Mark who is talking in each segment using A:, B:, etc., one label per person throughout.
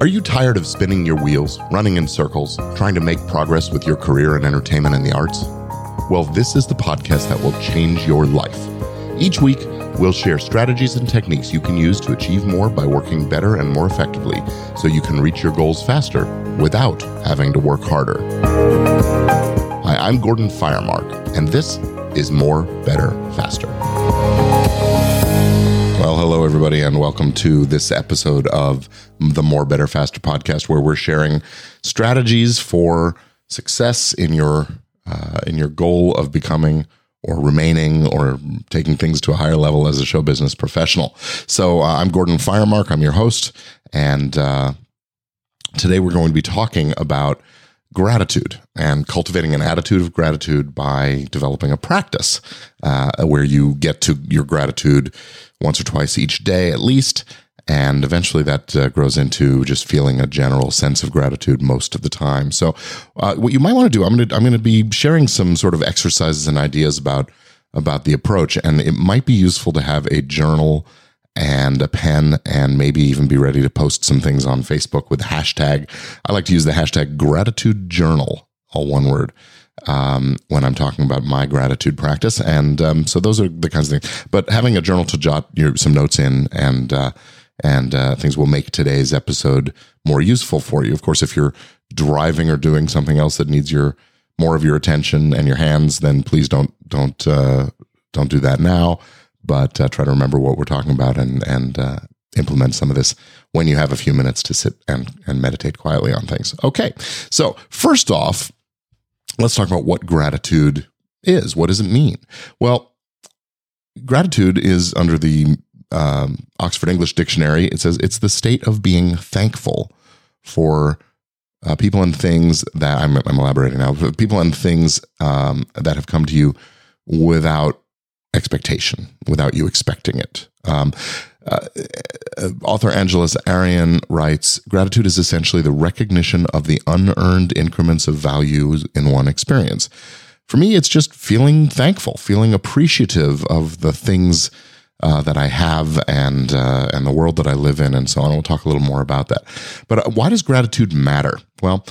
A: Are you tired of spinning your wheels, running in circles, trying to make progress with your career in entertainment and the arts? Well, this is the podcast that will change your life. Each week, we'll share strategies and techniques you can use to achieve more by working better and more effectively so you can reach your goals faster without having to work harder. Hi, I'm Gordon Firemark, and this is More, Better, Faster. Everybody, and welcome to this episode of the More, Better, Faster podcast, where we're sharing strategies for success in your uh, in your goal of becoming or remaining or taking things to a higher level as a show business professional. So uh, I'm Gordon Firemark. I'm your host, and uh, today we're going to be talking about gratitude and cultivating an attitude of gratitude by developing a practice uh, where you get to your gratitude once or twice each day at least. And eventually that uh, grows into just feeling a general sense of gratitude most of the time. So, uh, what you might want to do, I'm going to I'm going to be sharing some sort of exercises and ideas about about the approach, and it might be useful to have a journal and a pen and maybe even be ready to post some things on Facebook with hashtag. I like to use the hashtag gratitude journal, all one word, um, when I'm talking about my gratitude practice. And um, so those are the kinds of things. But having a journal to jot your, some notes in and uh, and uh, things will make today's episode more useful for you. Of course, if you're driving or doing something else that needs your more of your attention and your hands, then please don't don't uh, don't do that now but uh, try to remember what we're talking about and and uh, implement some of this when you have a few minutes to sit and and meditate quietly on things. Okay, so first off, let's talk about what gratitude is. What does it mean? Well, gratitude is under the um, Oxford English Dictionary. It says it's the state of being thankful for. Uh, people and things that I'm, I'm elaborating now. People and things um, that have come to you without expectation without you expecting it. Um, uh, uh, author Angeles Arrien writes Gratitude is essentially the recognition of the unearned increments of value in one experience. For me, it's just feeling thankful, feeling appreciative of the things uh, that I have and uh, and the world that I live in, and so on. We'll talk a little more about that. But uh, why does gratitude matter? Well,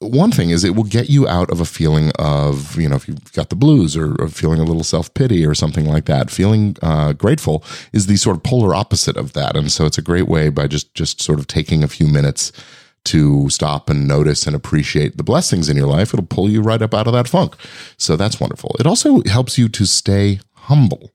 A: one thing is it will get you out of a feeling of you know if you've got the blues or, or feeling a little self-pity or something like that feeling uh, grateful is the sort of polar opposite of that. And so it's a great way by just just sort of taking a few minutes to stop and notice and appreciate the blessings in your life. It'll pull you right up out of that funk. So that's wonderful. It also helps you to stay humble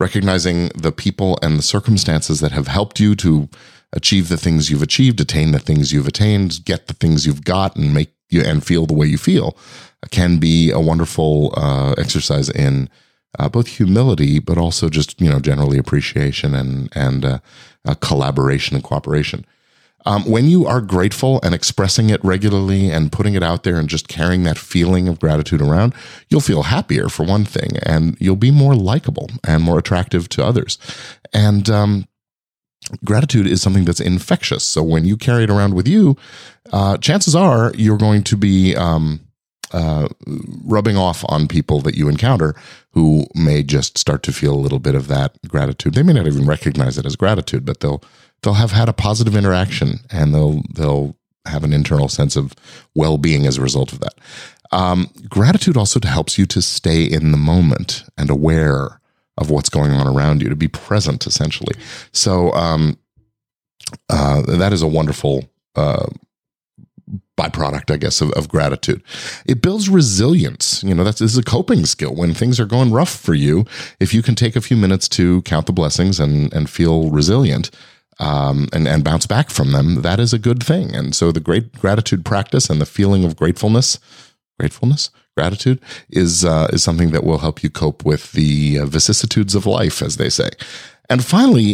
A: recognizing the people and the circumstances that have helped you to achieve the things you've achieved, attain the things you've attained, get the things you've got, and make you and feel the way you feel can be a wonderful uh, exercise in uh, both humility, but also just you know generally appreciation and and uh, collaboration and cooperation. Um, when you are grateful and expressing it regularly and putting it out there and just carrying that feeling of gratitude around, you'll feel happier for one thing, and you'll be more likable and more attractive to others. And um, gratitude is something that's infectious. So when you carry it around with you, uh, chances are you're going to be um, uh, rubbing off on people that you encounter who may just start to feel a little bit of that gratitude. They may not even recognize it as gratitude, but they'll they'll have had a positive interaction and they'll they'll have an internal sense of well being as a result of that. Um, gratitude also helps you to stay in the moment and aware of what's going on around you, to be present essentially. So um, uh, that is a wonderful uh, byproduct, I guess, of, of, gratitude. It builds resilience. You know, that's this is a coping skill. When things are going rough for you, if you can take a few minutes to count the blessings and and feel resilient. Um, and, and bounce back from them, that is a good thing. And so the great gratitude practice and the feeling of gratefulness, gratefulness, gratitude is uh, is something that will help you cope with the uh, vicissitudes of life, as they say. And finally,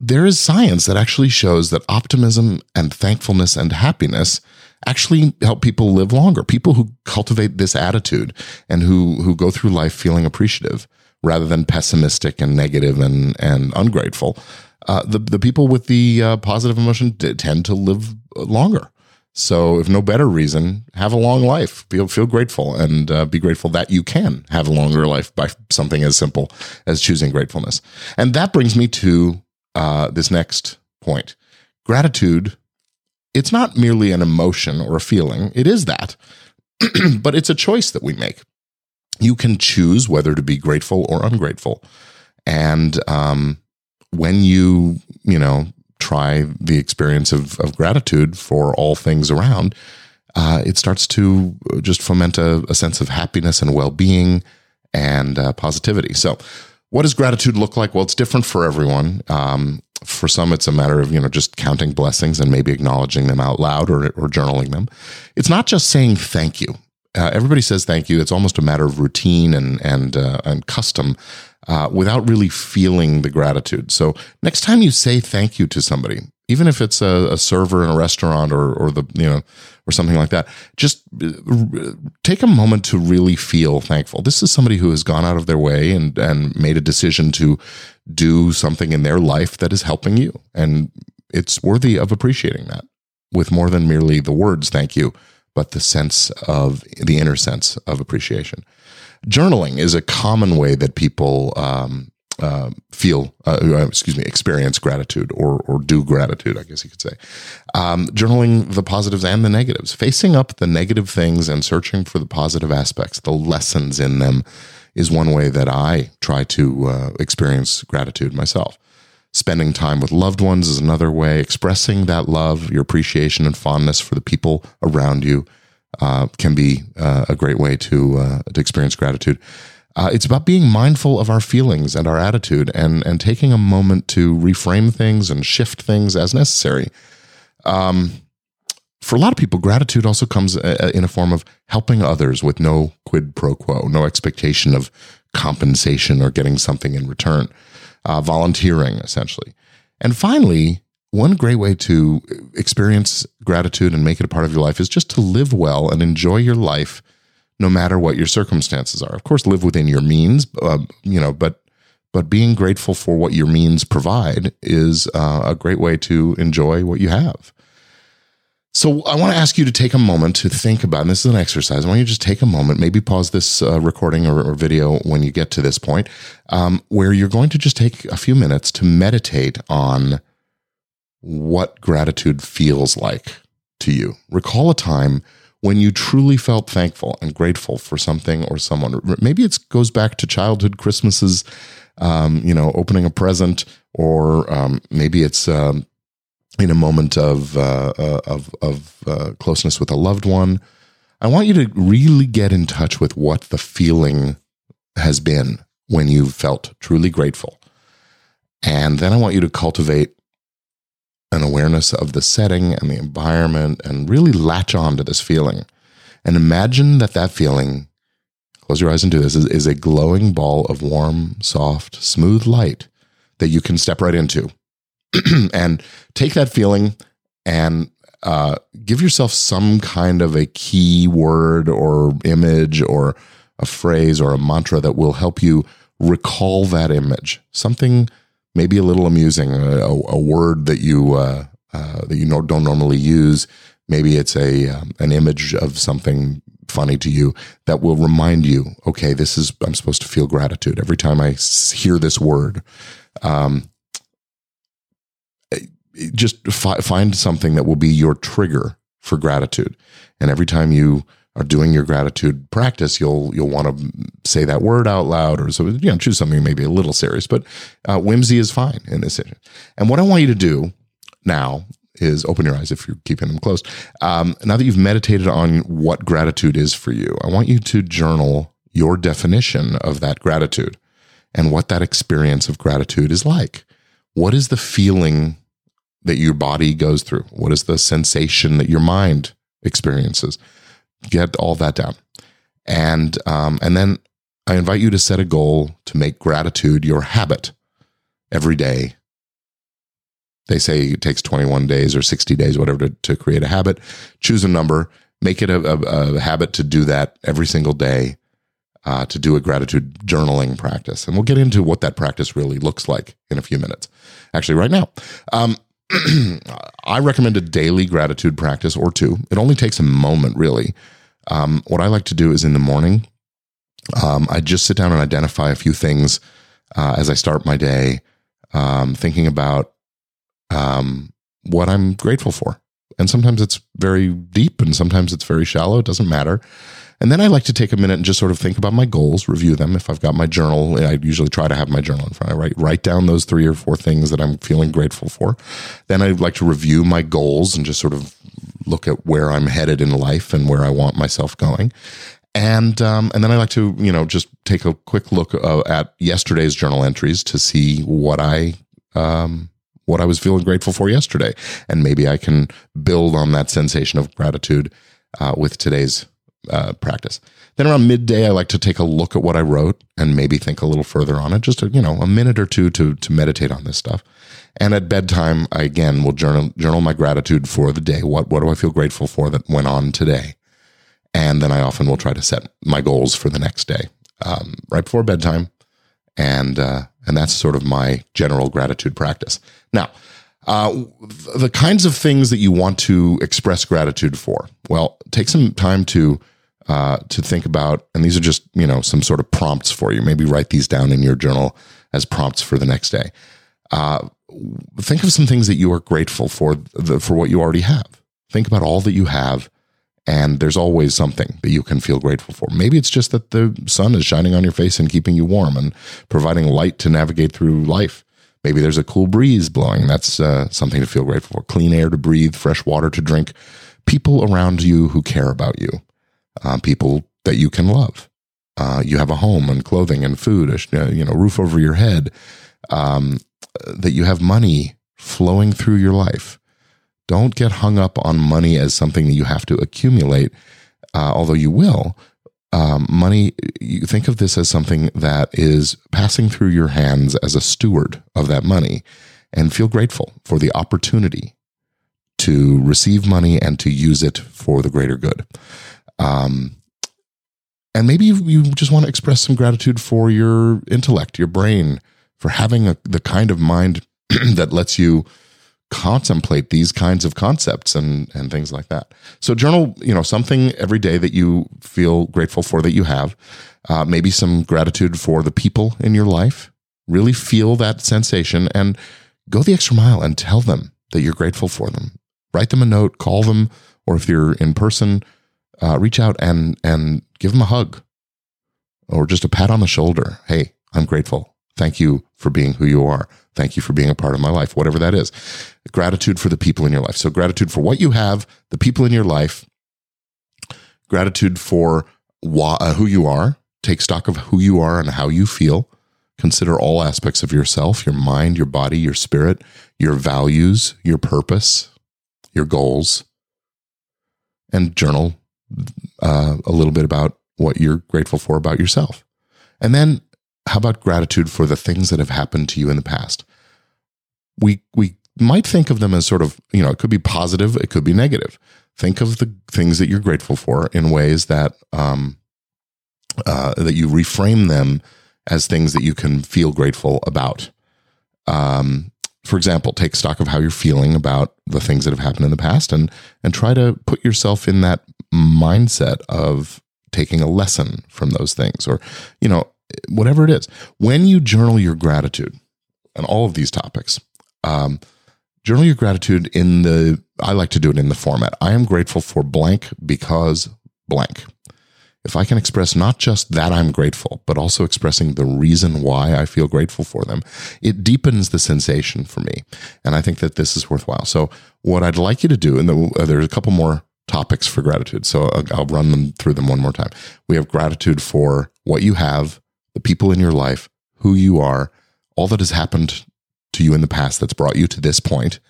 A: there is science that actually shows that optimism and thankfulness and happiness actually help people live longer. People who cultivate this attitude and who who go through life feeling appreciative rather than pessimistic and negative and and ungrateful. Uh, the the people with the uh, positive emotion tend to live longer. So, if no better reason, have a long life. Feel feel grateful and uh, be grateful that you can have a longer life by something as simple as choosing gratefulness. And that brings me to uh, this next point: gratitude. It's not merely an emotion or a feeling; it is that, but it's a choice that we make. You can choose whether to be grateful or ungrateful, and um, when you you know try the experience of, of gratitude for all things around, uh, it starts to just foment a, a sense of happiness and well being and uh, positivity. So, what does gratitude look like? Well, it's different for everyone. Um, for some, it's a matter of you know just counting blessings and maybe acknowledging them out loud or, or journaling them. It's not just saying thank you. Uh, everybody says thank you. It's almost a matter of routine and and uh, and custom uh, without really feeling the gratitude. So next time you say thank you to somebody, even if it's a, a, server in a restaurant or or the you know or something like that, just uh, take a moment to really feel thankful. This is somebody who has gone out of their way and and made a decision to do something in their life that is helping you, and it's worthy of appreciating that with more than merely the words thank you, but the sense of the inner sense of appreciation journaling is a common way that people um, uh, feel, uh, uh, excuse me, experience gratitude or or do gratitude. I guess you could say. Um, journaling the positives and the negatives, facing up the negative things and searching for the positive aspects, the lessons in them, is one way that I try to uh, experience gratitude myself. Spending time with loved ones is another way. Expressing that love, your appreciation and fondness for the people around you uh, can be uh, a great way to uh, to experience gratitude. Uh, it's about being mindful of our feelings and our attitude, and and taking a moment to reframe things and shift things as necessary. Um, for a lot of people, gratitude also comes in a form of helping others with no quid pro quo, no expectation of compensation or getting something in return, uh, volunteering essentially. And finally, one great way to experience gratitude and make it a part of your life is just to live well and enjoy your life no matter what your circumstances are. Of course, live within your means, uh, you know, but but being grateful for what your means provide is uh, a great way to enjoy what you have. So I want to ask you to take a moment to think about, and this is an exercise. I want you to just take a moment, maybe pause this uh, recording or, or, video when you get to this point, um, where you're going to just take a few minutes to meditate on what gratitude feels like to you. Recall a time when you truly felt thankful and grateful for something or someone. Maybe it goes back to childhood Christmases, um, you know, opening a present, or um, maybe it's um, in a moment of uh, uh, of, of uh, closeness with a loved one. I want you to really get in touch with what the feeling has been when you felt truly grateful. And then I want you to cultivate an awareness of the setting and the environment and really latch on to this feeling. And imagine that that feeling, close your eyes and do this, is, is a glowing ball of warm, soft, smooth light that you can step right into. and take that feeling and uh, give yourself some kind of a key word or image or a phrase or a mantra that will help you recall that image. Something maybe a little amusing, a, a word that you uh, uh, that you don't normally use. Maybe it's a um, an image of something funny to you that will remind you, okay, this is I'm supposed to feel gratitude every time I hear this word. Um, eh, just fi- find something that will be your trigger for gratitude, and every time you are doing your gratitude practice, you'll you'll want to say that word out loud, or so you know choose something maybe a little serious. But uh, whimsy is fine in this situation. And what I want you to do now is open your eyes if you're keeping them closed. Um, now that you've meditated on what gratitude is for you, I want you to journal your definition of that gratitude and what that experience of gratitude is like. What is the feeling that your body goes through? What is the sensation that your mind experiences? Get all that down. And um, and then I invite you to set a goal to make gratitude your habit every day They say it takes 21 days or 60 days, whatever, to, to create a habit. Choose a number, make it a, a, a habit to do that every single day, uh, to do a gratitude journaling practice. And we'll get into what that practice really looks like in a few minutes. Actually, right now. Um, I recommend a daily gratitude practice or two. It only takes a moment, really. Um, what I like to do is in the morning, um, I just sit down and identify a few things uh, as I start my day, um, thinking about um, what I'm grateful for. And sometimes it's very deep and sometimes it's very shallow. It doesn't matter. And then I like to take a minute and just sort of think about my goals, review them. If I've got my journal, I usually try to have my journal in front. I write, write down those three or four things that I'm feeling grateful for. Then I like to review my goals and just sort of look at where I'm headed in life and where I want myself going. And um, and then I like to you know just take a quick look uh, at yesterday's journal entries to see what I um, what I was feeling grateful for yesterday, and maybe I can build on that sensation of gratitude uh, with today's uh, practice. Then around midday, I like to take a look at what I wrote and maybe think a little further on it, just a, you know a minute or two to to meditate on this stuff. And at bedtime, I again will journal journal my gratitude for the day. What what do I feel grateful for that went on today? And then I often will try to set my goals for the next day um, right before bedtime, and uh, and that's sort of my general gratitude practice. Now, uh, the kinds of things that you want to express gratitude for. Well, take some time to uh, to think about, and these are just you know some sort of prompts for you. Maybe write these down in your journal as prompts for the next day. Uh, think of some things that you are grateful for the, for what you already have. Think about all that you have, and there's always something that you can feel grateful for. Maybe it's just that the sun is shining on your face and keeping you warm and providing light to navigate through life. Maybe there's a cool breeze blowing. That's uh, something to feel grateful for. Clean air to breathe, fresh water to drink, people around you who care about you, uh, people that you can love. Uh, you have a home and clothing and food, a, you know, roof over your head. Um, that you have money flowing through your life. Don't get hung up on money as something that you have to accumulate, uh, although you will. Um, money, you think of this as something that is passing through your hands as a steward of that money and feel grateful for the opportunity to receive money and to use it for the greater good. Um, and maybe you, you just want to express some gratitude for your intellect, your brain, for having a, the kind of mind that lets you contemplate these kinds of concepts and and things like that. So journal, you know, something every day that you feel grateful for that you have. Uh, maybe some gratitude for the people in your life. Really feel that sensation and go the extra mile and tell them that you're grateful for them. Write them a note, call them, or if you're in person, uh, reach out and and give them a hug or just a pat on the shoulder. Hey, I'm grateful Thank you for being who you are. Thank you for being a part of my life, whatever that is. Gratitude for the people in your life. So, gratitude for what you have, the people in your life, gratitude for uh, who you are. Take stock of who you are and how you feel. Consider all aspects of yourself your mind, your body, your spirit, your values, your purpose, your goals, and journal uh, a little bit about what you're grateful for about yourself. And then how about gratitude for the things that have happened to you in the past? We we might think of them as sort of, you know, it could be positive, it could be negative. Think of the things that you're grateful for in ways that um, uh, that you reframe them as things that you can feel grateful about. Um, for example, take stock of how you're feeling about the things that have happened in the past, and and try to put yourself in that mindset of taking a lesson from those things, or you know, whatever it is, when you journal your gratitude on all of these topics, um, journal your gratitude in the, I like to do it in the format. I am grateful for blank because blank. If I can express not just that I'm grateful, but also expressing the reason why I feel grateful for them, it deepens the sensation for me. And I think that this is worthwhile. So, what I'd like you to do, and uh, there's a couple more topics for gratitude. So, I'll run them through them one more time. We have gratitude for what you have, the people in your life, who you are, all that has happened to you in the past that's brought you to this point.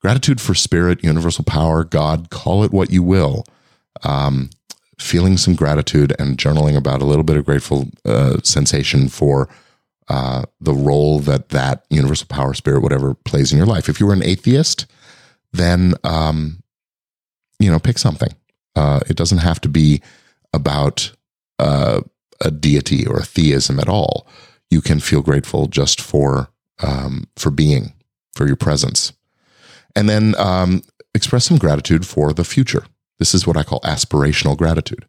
A: Gratitude for spirit, universal power, God, call it what you will. Um, feeling some gratitude and journaling about a little bit of grateful uh, sensation for uh, the role that that universal power spirit, whatever, plays in your life. If you were an atheist, then um, you know, pick something. Uh, it doesn't have to be about uh, a deity or a theism at all. You can feel grateful just for um, for being, for your presence, and then um, express some gratitude for the future. This is what I call aspirational gratitude.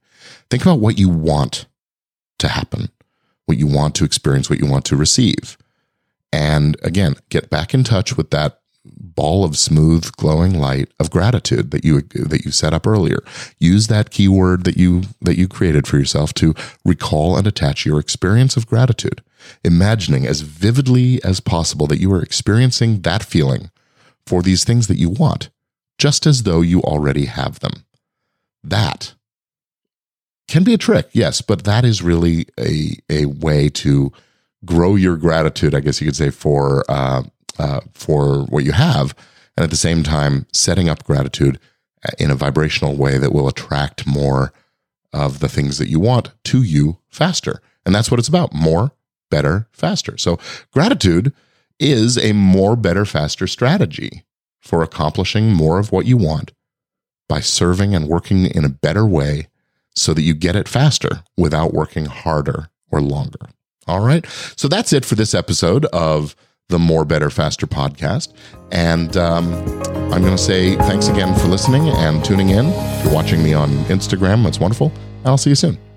A: Think about what you want to happen, what you want to experience, what you want to receive. And again, get back in touch with that ball of smooth glowing light of gratitude that you that you set up earlier use that keyword that you that you created for yourself to recall and attach your experience of gratitude imagining as vividly as possible that you are experiencing that feeling for these things that you want just as though you already have them that can be a trick yes but that is really a a way to grow your gratitude i guess you could say for uh, uh, for what you have, and at the same time setting up gratitude in a vibrational way that will attract more of the things that you want to you faster. And that's what it's about more, better, faster. So, gratitude is a more, better, faster strategy for accomplishing more of what you want by serving and working in a better way so that you get it faster without working harder or longer. All right. So that's it for this episode of the More Better Faster podcast. And um, I'm going to say thanks again for listening and tuning in. If you're watching me on Instagram, that's wonderful. I'll see you soon.